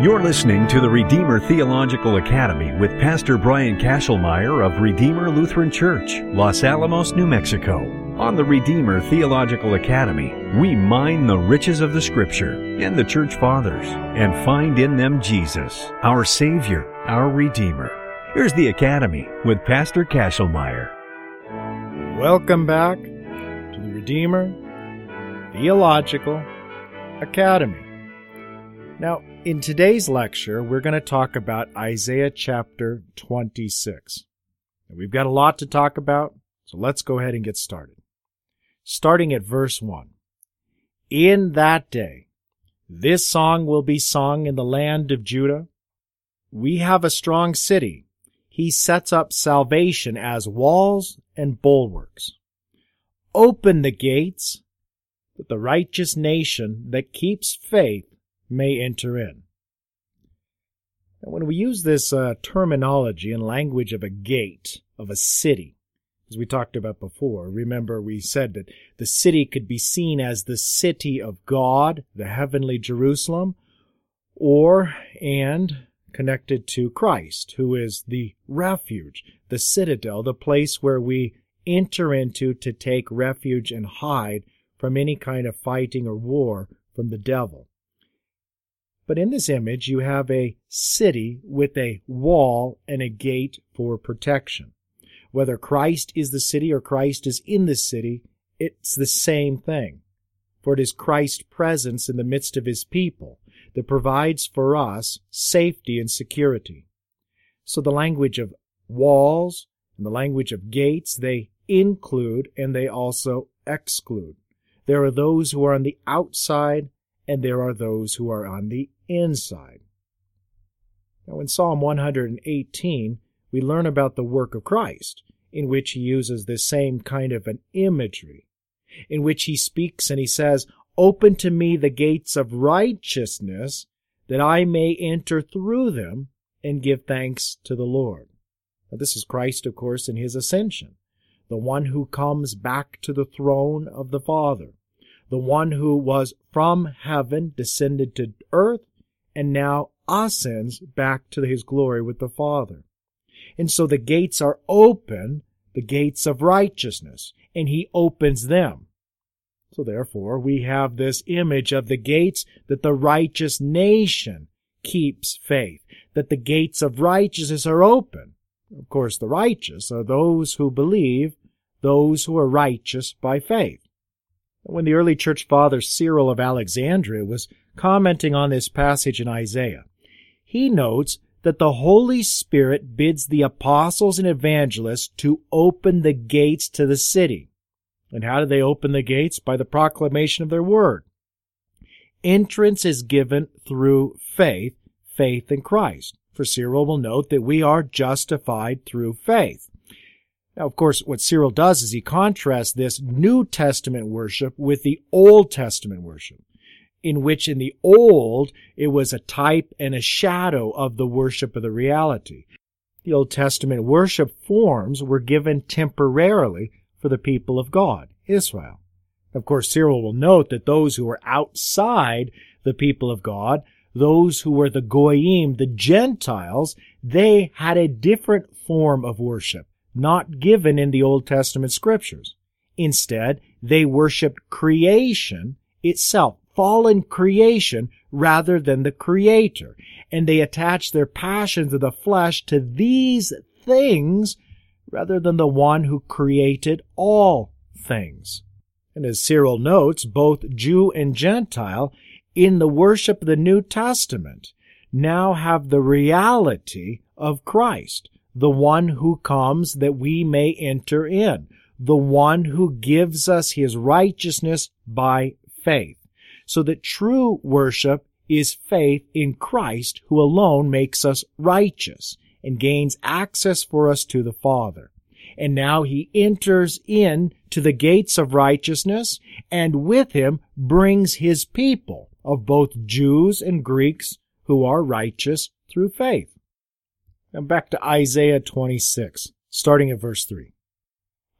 You're listening to the Redeemer Theological Academy with Pastor Brian Kachelmeier of Redeemer Lutheran Church, Los Alamos, New Mexico. On the Redeemer Theological Academy, we mine the riches of the Scripture and the Church Fathers and find in them Jesus, our Savior, our Redeemer. Here's the Academy with Pastor Kachelmeier. Welcome back to the Redeemer Theological Academy. Now, in today's lecture, we're going to talk about Isaiah chapter 26. we've got a lot to talk about, so let's go ahead and get started. Starting at verse 1. In that day, this song will be sung in the land of Judah. We have a strong city. He sets up salvation as walls and bulwarks. Open the gates that the righteous nation that keeps faith may enter in. And when we use this uh, terminology and language of a gate, of a city, as we talked about before, remember we said that the city could be seen as the city of God, the heavenly Jerusalem, or, and connected to Christ, who is the refuge, the citadel, the place where we enter into to take refuge and hide from any kind of fighting or war from the devil. But in this image, you have a city with a wall and a gate for protection. Whether Christ is the city or Christ is in the city, it's the same thing. For it is Christ's presence in the midst of his people that provides for us safety and security. So the language of walls and the language of gates, they include and they also exclude. There are those who are on the outside and there are those who are on the inside. Now, in Psalm 118, we learn about the work of Christ, in which he uses the same kind of an imagery, in which he speaks and he says, Open to me the gates of righteousness, that I may enter through them and give thanks to the Lord. Now, this is Christ, of course, in his ascension, the one who comes back to the throne of the Father, the one who was from heaven, descended to earth, and now ascends back to his glory with the Father. And so the gates are open, the gates of righteousness, and he opens them. So therefore, we have this image of the gates that the righteous nation keeps faith, that the gates of righteousness are open. Of course, the righteous are those who believe, those who are righteous by faith. When the early church father Cyril of Alexandria was commenting on this passage in Isaiah. He notes that the Holy Spirit bids the apostles and evangelists to open the gates to the city. And how do they open the gates? By the proclamation of their word. Entrance is given through faith, faith in Christ. For Cyril will note that we are justified through faith. Now, of course, what Cyril does is he contrasts this New Testament worship with the Old Testament worship in which in the old it was a type and a shadow of the worship of the reality. The Old Testament worship forms were given temporarily for the people of God, Israel. Of course, Cyril will note that those who were outside the people of God, those who were the Goyim, the Gentiles, they had a different form of worship, not given in the Old Testament scriptures. Instead, they worshiped creation itself, fallen creation rather than the creator. And they attach their passions of the flesh to these things rather than the one who created all things. And as Cyril notes, both Jew and Gentile in the worship of the New Testament now have the reality of Christ, the one who comes that we may enter in, the one who gives us his righteousness by faith so that true worship is faith in Christ who alone makes us righteous and gains access for us to the Father. And now he enters in to the gates of righteousness and with him brings his people of both Jews and Greeks who are righteous through faith. Now back to Isaiah 26, starting at verse 3.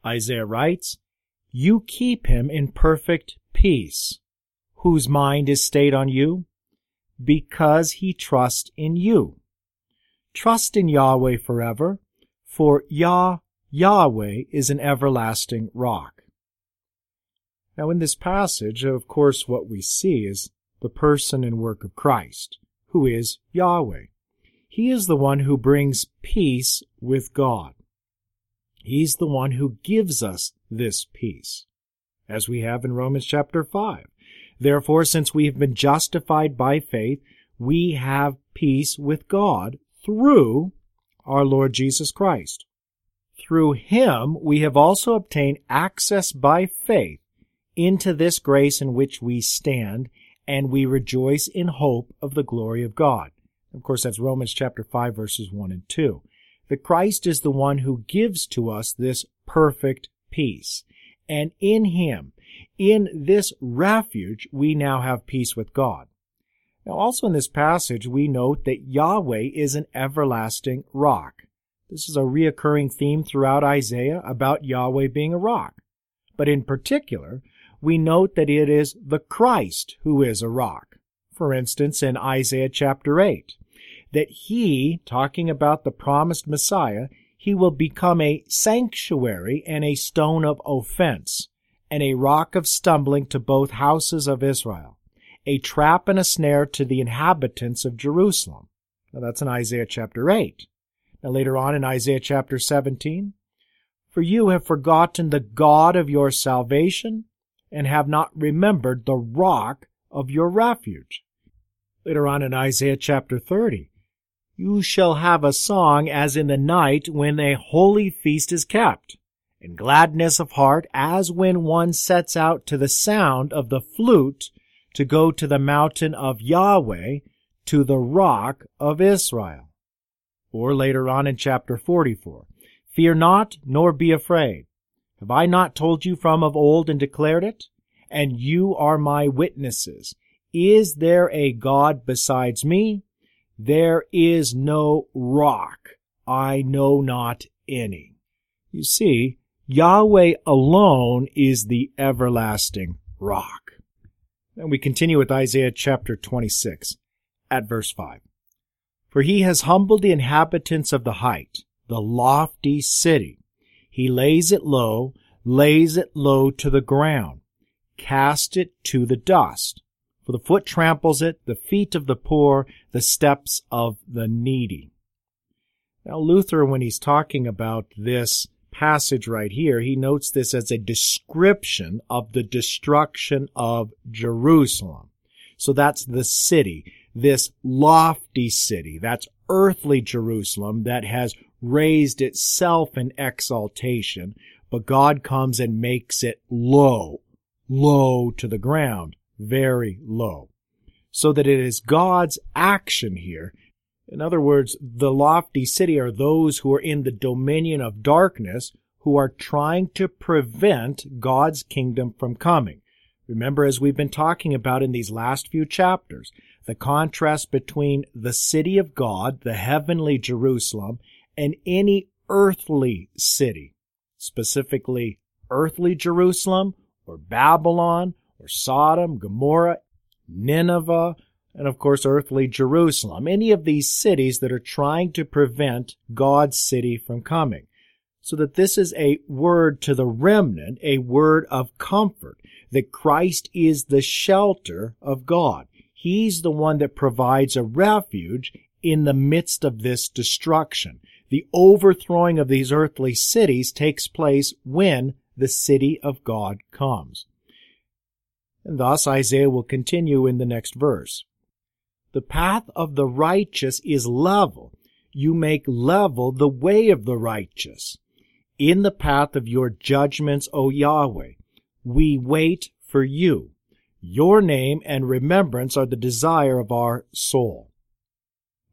Isaiah writes, You keep him in perfect peace whose mind is stayed on you, because he trusts in you. Trust in Yahweh forever, for Yah, Yahweh is an everlasting rock. Now in this passage, of course, what we see is the person and work of Christ, who is Yahweh. He is the one who brings peace with God. He's the one who gives us this peace, as we have in Romans chapter 5. Therefore, since we have been justified by faith, we have peace with God through our Lord Jesus Christ. Through him we have also obtained access by faith into this grace in which we stand, and we rejoice in hope of the glory of God. Of course, that's Romans chapter 5 verses 1 and 2. The Christ is the one who gives to us this perfect peace. And in him, in this refuge, we now have peace with God. Now, also in this passage, we note that Yahweh is an everlasting rock. This is a reoccurring theme throughout Isaiah about Yahweh being a rock. But in particular, we note that it is the Christ who is a rock. For instance, in Isaiah chapter 8, that he, talking about the promised Messiah, he will become a sanctuary and a stone of offense, and a rock of stumbling to both houses of Israel, a trap and a snare to the inhabitants of Jerusalem. Now that's in Isaiah chapter 8. Now later on in Isaiah chapter 17, for you have forgotten the God of your salvation and have not remembered the rock of your refuge. Later on in Isaiah chapter 30, you shall have a song as in the night when a holy feast is kept, and gladness of heart as when one sets out to the sound of the flute to go to the mountain of Yahweh, to the rock of Israel. Or later on in chapter 44, Fear not, nor be afraid. Have I not told you from of old and declared it? And you are my witnesses. Is there a God besides me? There is no rock. I know not any. You see, Yahweh alone is the everlasting rock. And we continue with Isaiah chapter 26 at verse 5. For he has humbled the inhabitants of the height, the lofty city. He lays it low, lays it low to the ground, cast it to the dust. For the foot tramples it, the feet of the poor, the steps of the needy. Now, Luther, when he's talking about this passage right here, he notes this as a description of the destruction of Jerusalem. So that's the city, this lofty city, that's earthly Jerusalem that has raised itself in exaltation, but God comes and makes it low, low to the ground very low. So that it is God's action here. In other words, the lofty city are those who are in the dominion of darkness who are trying to prevent God's kingdom from coming. Remember, as we've been talking about in these last few chapters, the contrast between the city of God, the heavenly Jerusalem, and any earthly city, specifically earthly Jerusalem or Babylon or Sodom, Gomorrah, Nineveh, and of course earthly Jerusalem, any of these cities that are trying to prevent God's city from coming. So that this is a word to the remnant, a word of comfort, that Christ is the shelter of God. He's the one that provides a refuge in the midst of this destruction. The overthrowing of these earthly cities takes place when the city of God comes. And thus Isaiah will continue in the next verse. The path of the righteous is level. You make level the way of the righteous. In the path of your judgments, O Yahweh, we wait for you. Your name and remembrance are the desire of our soul.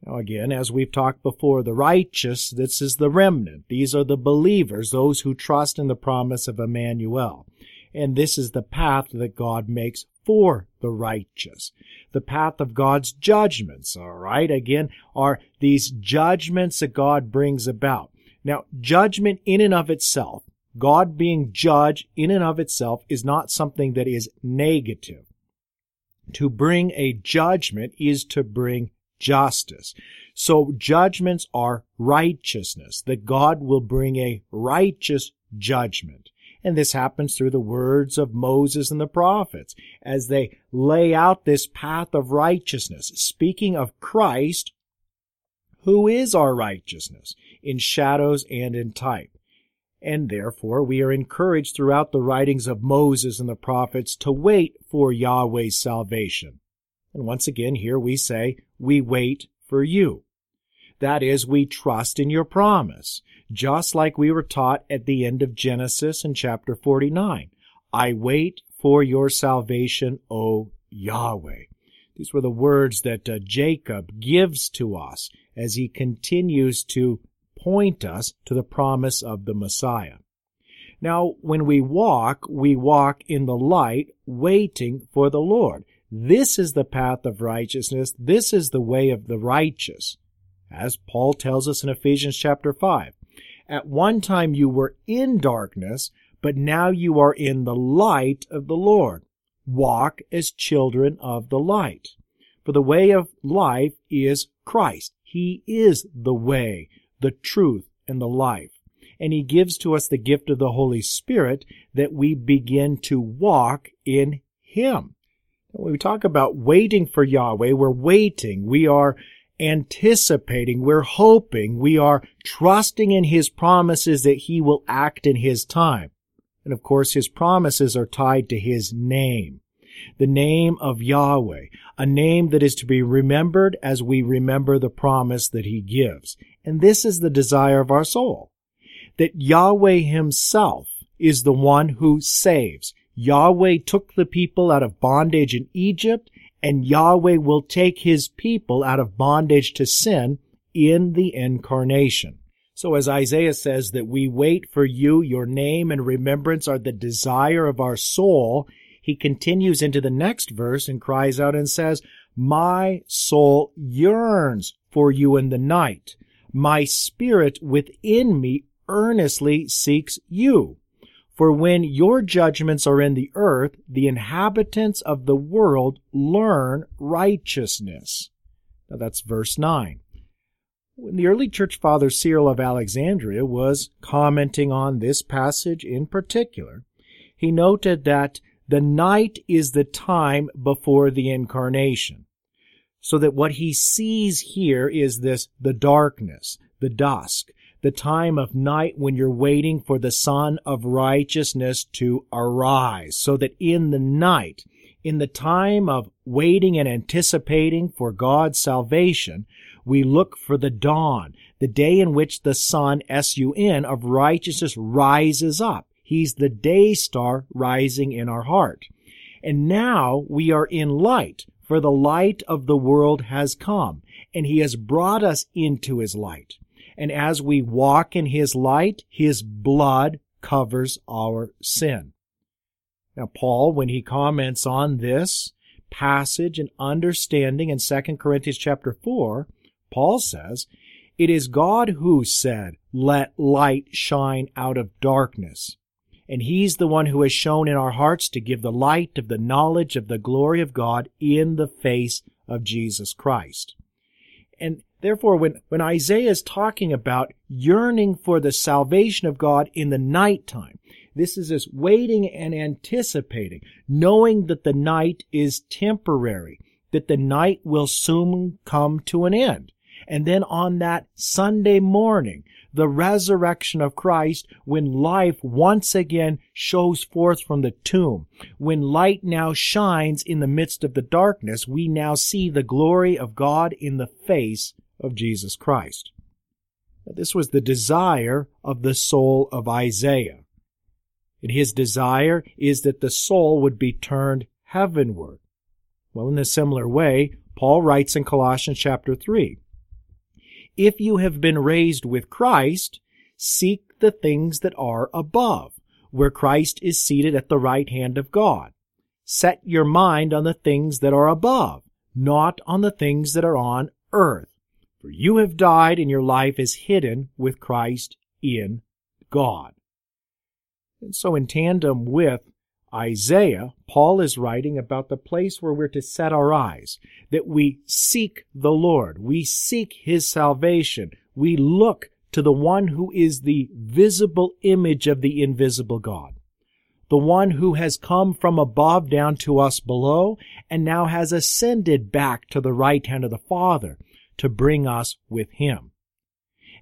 Now again, as we've talked before, the righteous, this is the remnant. These are the believers, those who trust in the promise of Emmanuel. And this is the path that God makes for the righteous. The path of God's judgments, all right? Again, are these judgments that God brings about. Now, judgment in and of itself, God being judge in and of itself is not something that is negative. To bring a judgment is to bring justice. So judgments are righteousness, that God will bring a righteous judgment. And this happens through the words of Moses and the prophets as they lay out this path of righteousness, speaking of Christ, who is our righteousness in shadows and in type. And therefore we are encouraged throughout the writings of Moses and the prophets to wait for Yahweh's salvation. And once again, here we say, we wait for you. That is, we trust in your promise, just like we were taught at the end of Genesis in chapter 49. I wait for your salvation, O Yahweh. These were the words that uh, Jacob gives to us as he continues to point us to the promise of the Messiah. Now, when we walk, we walk in the light, waiting for the Lord. This is the path of righteousness. This is the way of the righteous. As Paul tells us in Ephesians chapter 5. At one time you were in darkness, but now you are in the light of the Lord. Walk as children of the light. For the way of life is Christ. He is the way, the truth, and the life. And He gives to us the gift of the Holy Spirit that we begin to walk in Him. When we talk about waiting for Yahweh, we're waiting. We are anticipating. We're hoping. We are trusting in His promises that He will act in His time. And of course, His promises are tied to His name. The name of Yahweh, a name that is to be remembered as we remember the promise that He gives. And this is the desire of our soul. That Yahweh Himself is the one who saves. Yahweh took the people out of bondage in Egypt, and Yahweh will take his people out of bondage to sin in the incarnation. So as Isaiah says that we wait for you, your name and remembrance are the desire of our soul, he continues into the next verse and cries out and says, My soul yearns for you in the night. My spirit within me earnestly seeks you. For when your judgments are in the earth, the inhabitants of the world learn righteousness. Now that's verse 9. When the early church father Cyril of Alexandria was commenting on this passage in particular, he noted that the night is the time before the incarnation. So that what he sees here is this, the darkness, the dusk, the time of night when you're waiting for the Sun of Righteousness to arise, so that in the night, in the time of waiting and anticipating for God's salvation, we look for the dawn, the day in which the Sun, S-U-N, of righteousness rises up. He's the day star rising in our heart. And now we are in light, for the light of the world has come, and he has brought us into his light. And as we walk in His light, His blood covers our sin. Now, Paul, when he comments on this passage and understanding in 2 Corinthians chapter 4, Paul says, It is God who said, Let light shine out of darkness. And He's the one who has shone in our hearts to give the light of the knowledge of the glory of God in the face of Jesus Christ. And Therefore, when, when Isaiah is talking about yearning for the salvation of God in the nighttime, this is this waiting and anticipating, knowing that the night is temporary, that the night will soon come to an end. And then on that Sunday morning, the resurrection of Christ, when life once again shows forth from the tomb, when light now shines in the midst of the darkness, we now see the glory of God in the face of Jesus Christ. This was the desire of the soul of Isaiah. And his desire is that the soul would be turned heavenward. Well, in a similar way, Paul writes in Colossians chapter 3, If you have been raised with Christ, seek the things that are above, where Christ is seated at the right hand of God. Set your mind on the things that are above, not on the things that are on earth. For you have died, and your life is hidden with Christ in God. And so, in tandem with Isaiah, Paul is writing about the place where we're to set our eyes, that we seek the Lord, we seek His salvation, we look to the one who is the visible image of the invisible God, the one who has come from above down to us below and now has ascended back to the right hand of the Father to bring us with Him.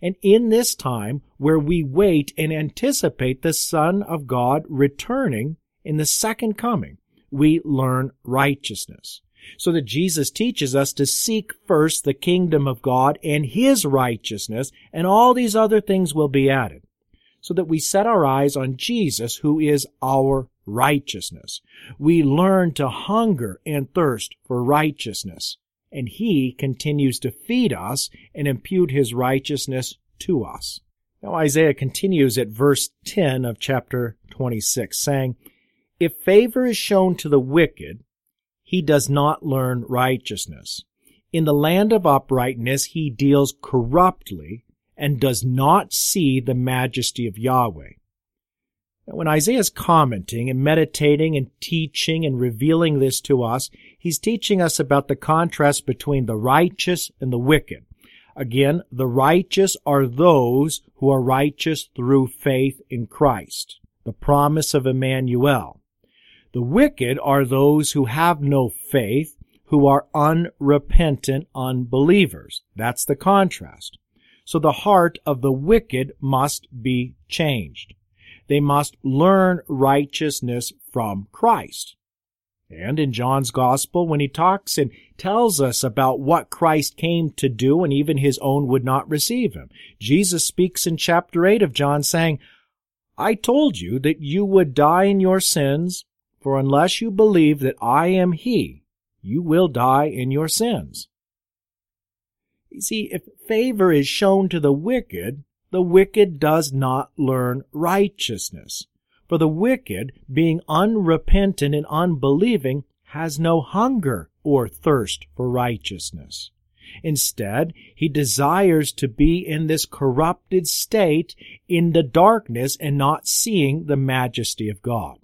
And in this time where we wait and anticipate the Son of God returning in the second coming, we learn righteousness. So that Jesus teaches us to seek first the kingdom of God and His righteousness, and all these other things will be added. So that we set our eyes on Jesus, who is our righteousness. We learn to hunger and thirst for righteousness and he continues to feed us and impute his righteousness to us. Now Isaiah continues at verse 10 of chapter 26 saying, If favor is shown to the wicked, he does not learn righteousness. In the land of uprightness he deals corruptly and does not see the majesty of Yahweh. Now, when Isaiah is commenting and meditating and teaching and revealing this to us, he's teaching us about the contrast between the righteous and the wicked. Again, the righteous are those who are righteous through faith in Christ, the promise of Emmanuel. The wicked are those who have no faith, who are unrepentant unbelievers. That's the contrast. So the heart of the wicked must be changed. They must learn righteousness from Christ. And in John's gospel, when he talks and tells us about what Christ came to do and even his own would not receive him, Jesus speaks in chapter 8 of John saying, I told you that you would die in your sins, for unless you believe that I am he, you will die in your sins. You see, if favor is shown to the wicked, the wicked does not learn righteousness. For the wicked, being unrepentant and unbelieving, has no hunger or thirst for righteousness. Instead, he desires to be in this corrupted state in the darkness and not seeing the majesty of God.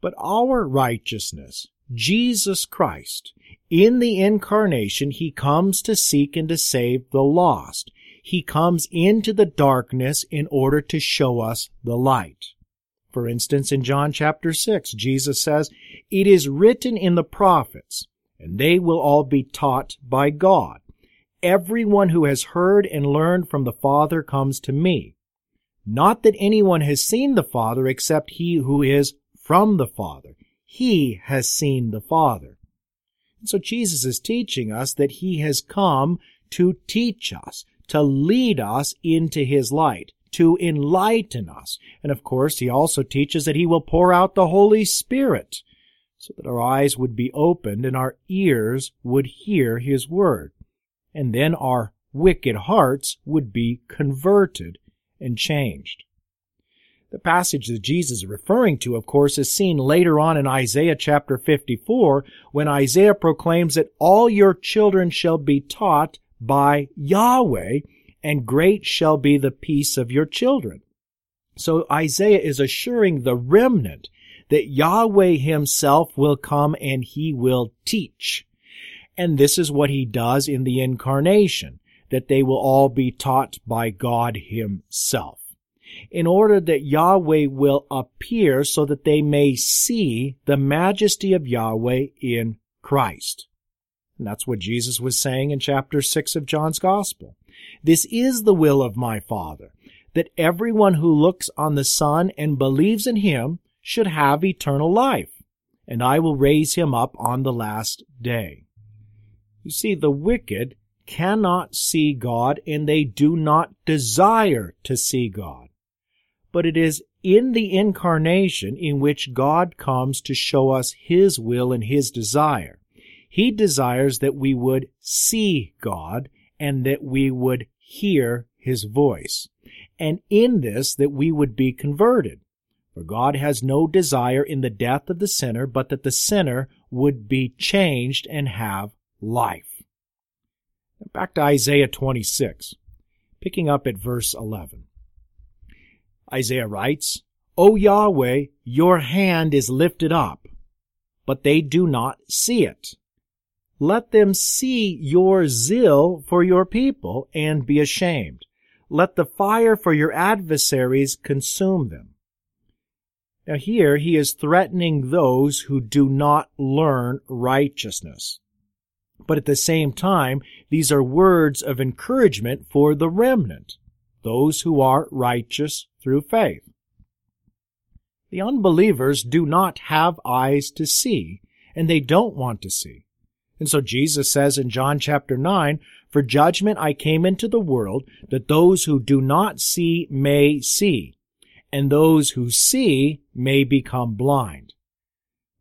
But our righteousness, Jesus Christ, in the incarnation, he comes to seek and to save the lost he comes into the darkness in order to show us the light. For instance, in John chapter 6, Jesus says, It is written in the prophets, and they will all be taught by God. Everyone who has heard and learned from the Father comes to me. Not that anyone has seen the Father except he who is from the Father. He has seen the Father. And so Jesus is teaching us that he has come to teach us, to lead us into his light, to enlighten us. And of course, he also teaches that he will pour out the Holy Spirit so that our eyes would be opened and our ears would hear his word. And then our wicked hearts would be converted and changed. The passage that Jesus is referring to, of course, is seen later on in Isaiah chapter 54 when Isaiah proclaims that all your children shall be taught by Yahweh, and great shall be the peace of your children. So Isaiah is assuring the remnant that Yahweh himself will come and he will teach. And this is what he does in the incarnation, that they will all be taught by God himself. In order that Yahweh will appear so that they may see the majesty of Yahweh in Christ. And that's what Jesus was saying in chapter 6 of John's Gospel. This is the will of my Father, that everyone who looks on the Son and believes in him should have eternal life, and I will raise him up on the last day. You see, the wicked cannot see God and they do not desire to see God. But it is in the incarnation in which God comes to show us His will and His desire. He desires that we would see God and that we would hear His voice. And in this, that we would be converted. For God has no desire in the death of the sinner, but that the sinner would be changed and have life. Back to Isaiah 26, picking up at verse 11. Isaiah writes, O Yahweh, your hand is lifted up, but they do not see it. Let them see your zeal for your people and be ashamed. Let the fire for your adversaries consume them. Now here he is threatening those who do not learn righteousness. But at the same time, these are words of encouragement for the remnant, those who are righteous through faith. The unbelievers do not have eyes to see, and they don't want to see. And so Jesus says in John chapter 9, For judgment I came into the world, that those who do not see may see, and those who see may become blind.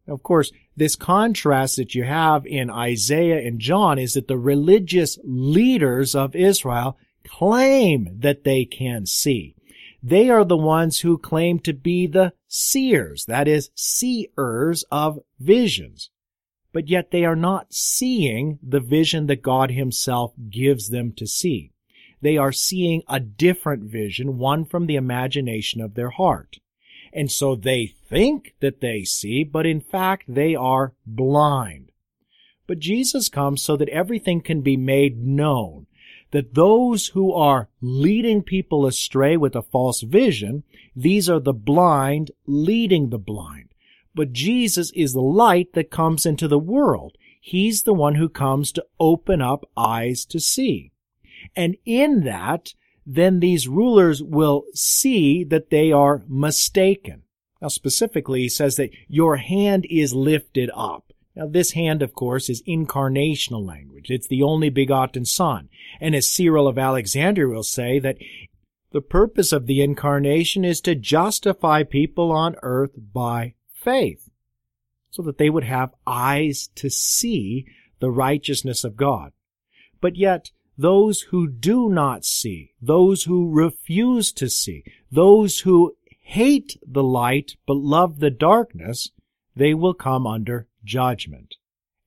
Of course, this contrast that you have in Isaiah and John is that the religious leaders of Israel claim that they can see. They are the ones who claim to be the seers, that is, seers of visions. But yet they are not seeing the vision that God Himself gives them to see. They are seeing a different vision, one from the imagination of their heart. And so they think that they see, but in fact they are blind. But Jesus comes so that everything can be made known. That those who are leading people astray with a false vision, these are the blind leading the blind. But Jesus is the light that comes into the world. He's the one who comes to open up eyes to see. And in that, then these rulers will see that they are mistaken. Now specifically, he says that your hand is lifted up. Now this hand, of course, is incarnational language. It's the only begotten son. And as Cyril of Alexandria will say that the purpose of the incarnation is to justify people on earth by faith so that they would have eyes to see the righteousness of God. But yet, those who do not see, those who refuse to see, those who hate the light but love the darkness, they will come under judgment.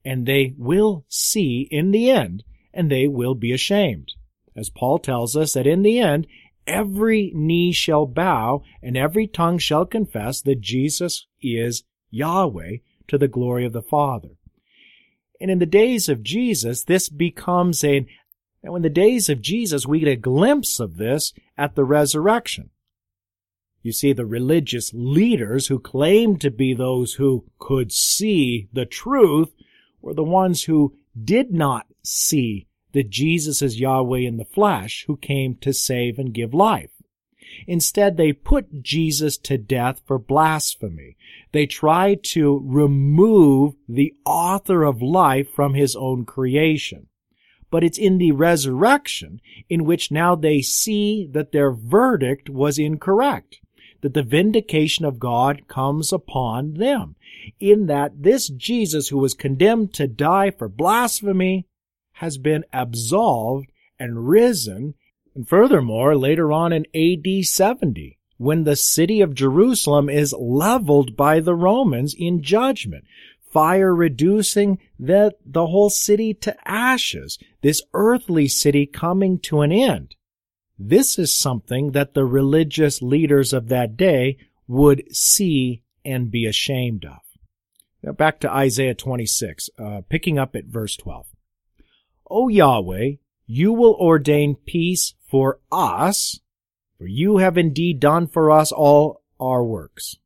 And they will see in the end, and they will be ashamed. As Paul tells us that in the end, every knee shall bow and every tongue shall confess that Jesus is Yahweh to the glory of the Father. And in the days of Jesus, this becomes a, now, in the days of Jesus, we get a glimpse of this at the resurrection. You see, the religious leaders who claimed to be those who could see the truth were the ones who did not see that Jesus is Yahweh in the flesh who came to save and give life. Instead, they put Jesus to death for blasphemy. They tried to remove the author of life from his own creation but it's in the resurrection in which now they see that their verdict was incorrect, that the vindication of God comes upon them, in that this Jesus who was condemned to die for blasphemy has been absolved and risen. And furthermore, later on in AD 70, when the city of Jerusalem is leveled by the Romans in judgment, fire reducing the, the whole city to ashes, this earthly city coming to an end. This is something that the religious leaders of that day would see and be ashamed of. Now back to Isaiah 26, uh, picking up at verse 12. O Yahweh, you will ordain peace for us, for you have indeed done for us all our works.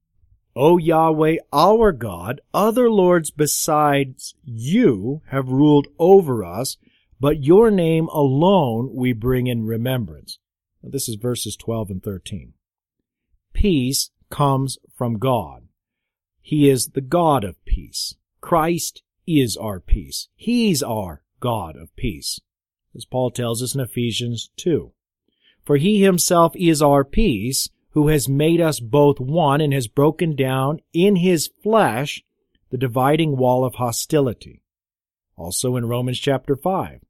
O Yahweh, our God, other lords besides you have ruled over us, but your name alone we bring in remembrance. This is verses 12 and 13. Peace comes from God. He is the God of peace. Christ is our peace. He's our God of peace. As Paul tells us in Ephesians 2. For he himself is our peace, who has made us both one and has broken down in his flesh the dividing wall of hostility. Also in Romans chapter 5.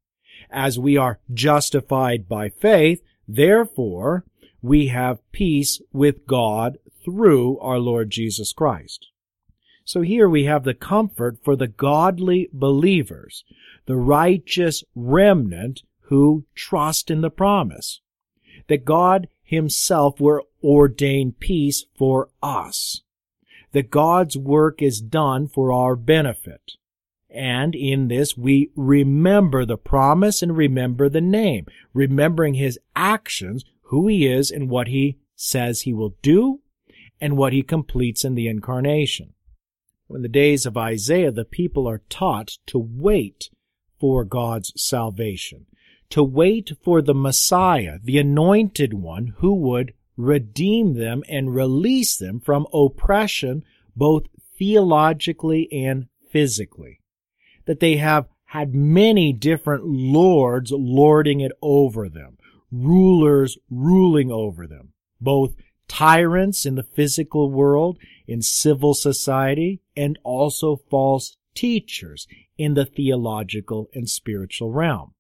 As we are justified by faith, therefore we have peace with God through our Lord Jesus Christ. So here we have the comfort for the godly believers, the righteous remnant who trust in the promise that God himself will ordain peace for us. That God's work is done for our benefit. And in this, we remember the promise and remember the name, remembering his actions, who he is and what he says he will do and what he completes in the incarnation. In the days of Isaiah, the people are taught to wait for God's salvation, to wait for the Messiah, the anointed one who would redeem them and release them from oppression, both theologically and physically. That they have had many different lords lording it over them, rulers ruling over them, both tyrants in the physical world, in civil society, and also false teachers in the theological and spiritual realm.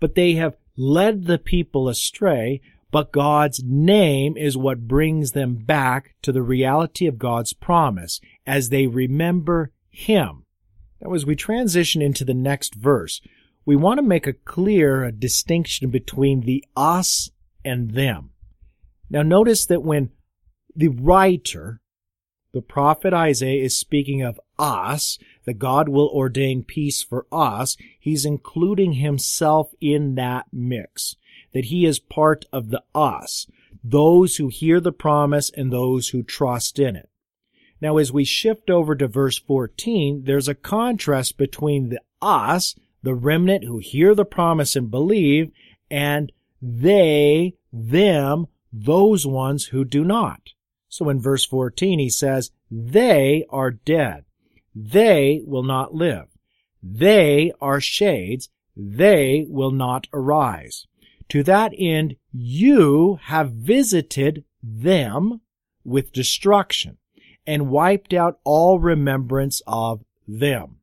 But they have led the people astray, but God's name is what brings them back to the reality of God's promise as they remember Him. Now, as we transition into the next verse, we want to make a clear distinction between the us and them. Now notice that when the writer, the prophet Isaiah is speaking of us, that God will ordain peace for us, he's including himself in that mix, that he is part of the us, those who hear the promise and those who trust in it. Now, as we shift over to verse 14, there's a contrast between the us, the remnant who hear the promise and believe, and they, them, those ones who do not. So in verse 14 he says, they are dead. They will not live. They are shades. They will not arise. To that end, you have visited them with destruction and wiped out all remembrance of them.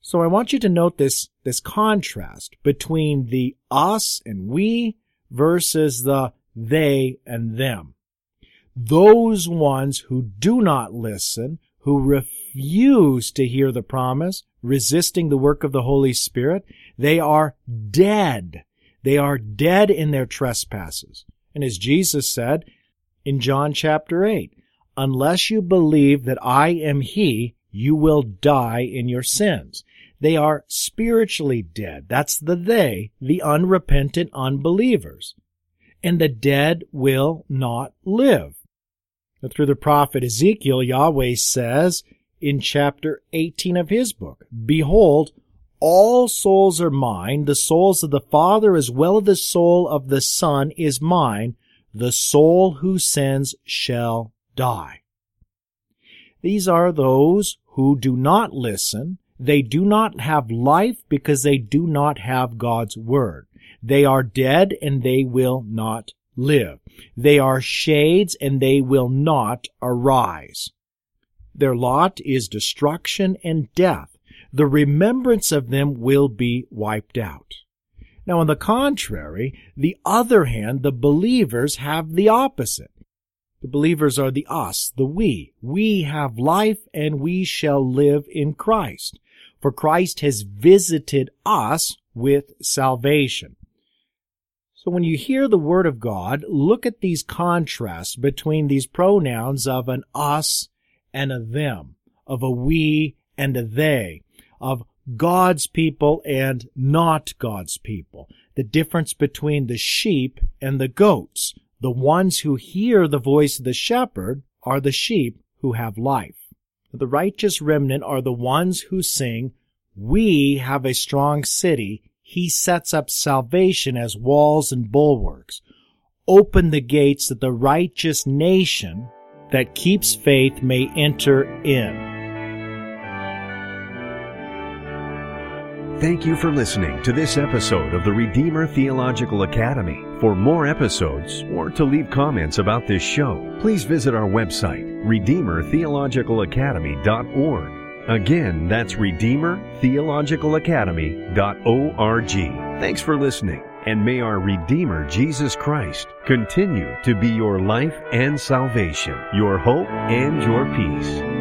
So I want you to note this, this contrast between the us and we versus the they and them. Those ones who do not listen, who refuse to hear the promise, resisting the work of the Holy Spirit, they are dead. They are dead in their trespasses. And as Jesus said in John chapter 8, unless you believe that I am He, you will die in your sins. They are spiritually dead. That's the they, the unrepentant unbelievers and the dead will not live. Through the prophet Ezekiel, Yahweh says in chapter 18 of his book, Behold, all souls are mine, the souls of the Father as well as the soul of the Son is mine, the soul who sins shall die. These are those who do not listen, they do not have life because they do not have God's word. They are dead and they will not live. They are shades and they will not arise. Their lot is destruction and death. The remembrance of them will be wiped out. Now, on the contrary, the other hand, the believers have the opposite. The believers are the us, the we. We have life and we shall live in Christ. For Christ has visited us with salvation. So when you hear the word of God, look at these contrasts between these pronouns of an us and a them, of a we and a they, of God's people and not God's people, the difference between the sheep and the goats. The ones who hear the voice of the shepherd are the sheep who have life. The righteous remnant are the ones who sing, We have a strong city, he sets up salvation as walls and bulwarks. Open the gates that the righteous nation that keeps faith may enter in. Thank you for listening to this episode of the Redeemer Theological Academy. For more episodes or to leave comments about this show, please visit our website, redeemertheologicalacademy.org. Again, that's RedeemerTheologicalAcademy.org. Thanks for listening, and may our Redeemer Jesus Christ continue to be your life and salvation, your hope and your peace.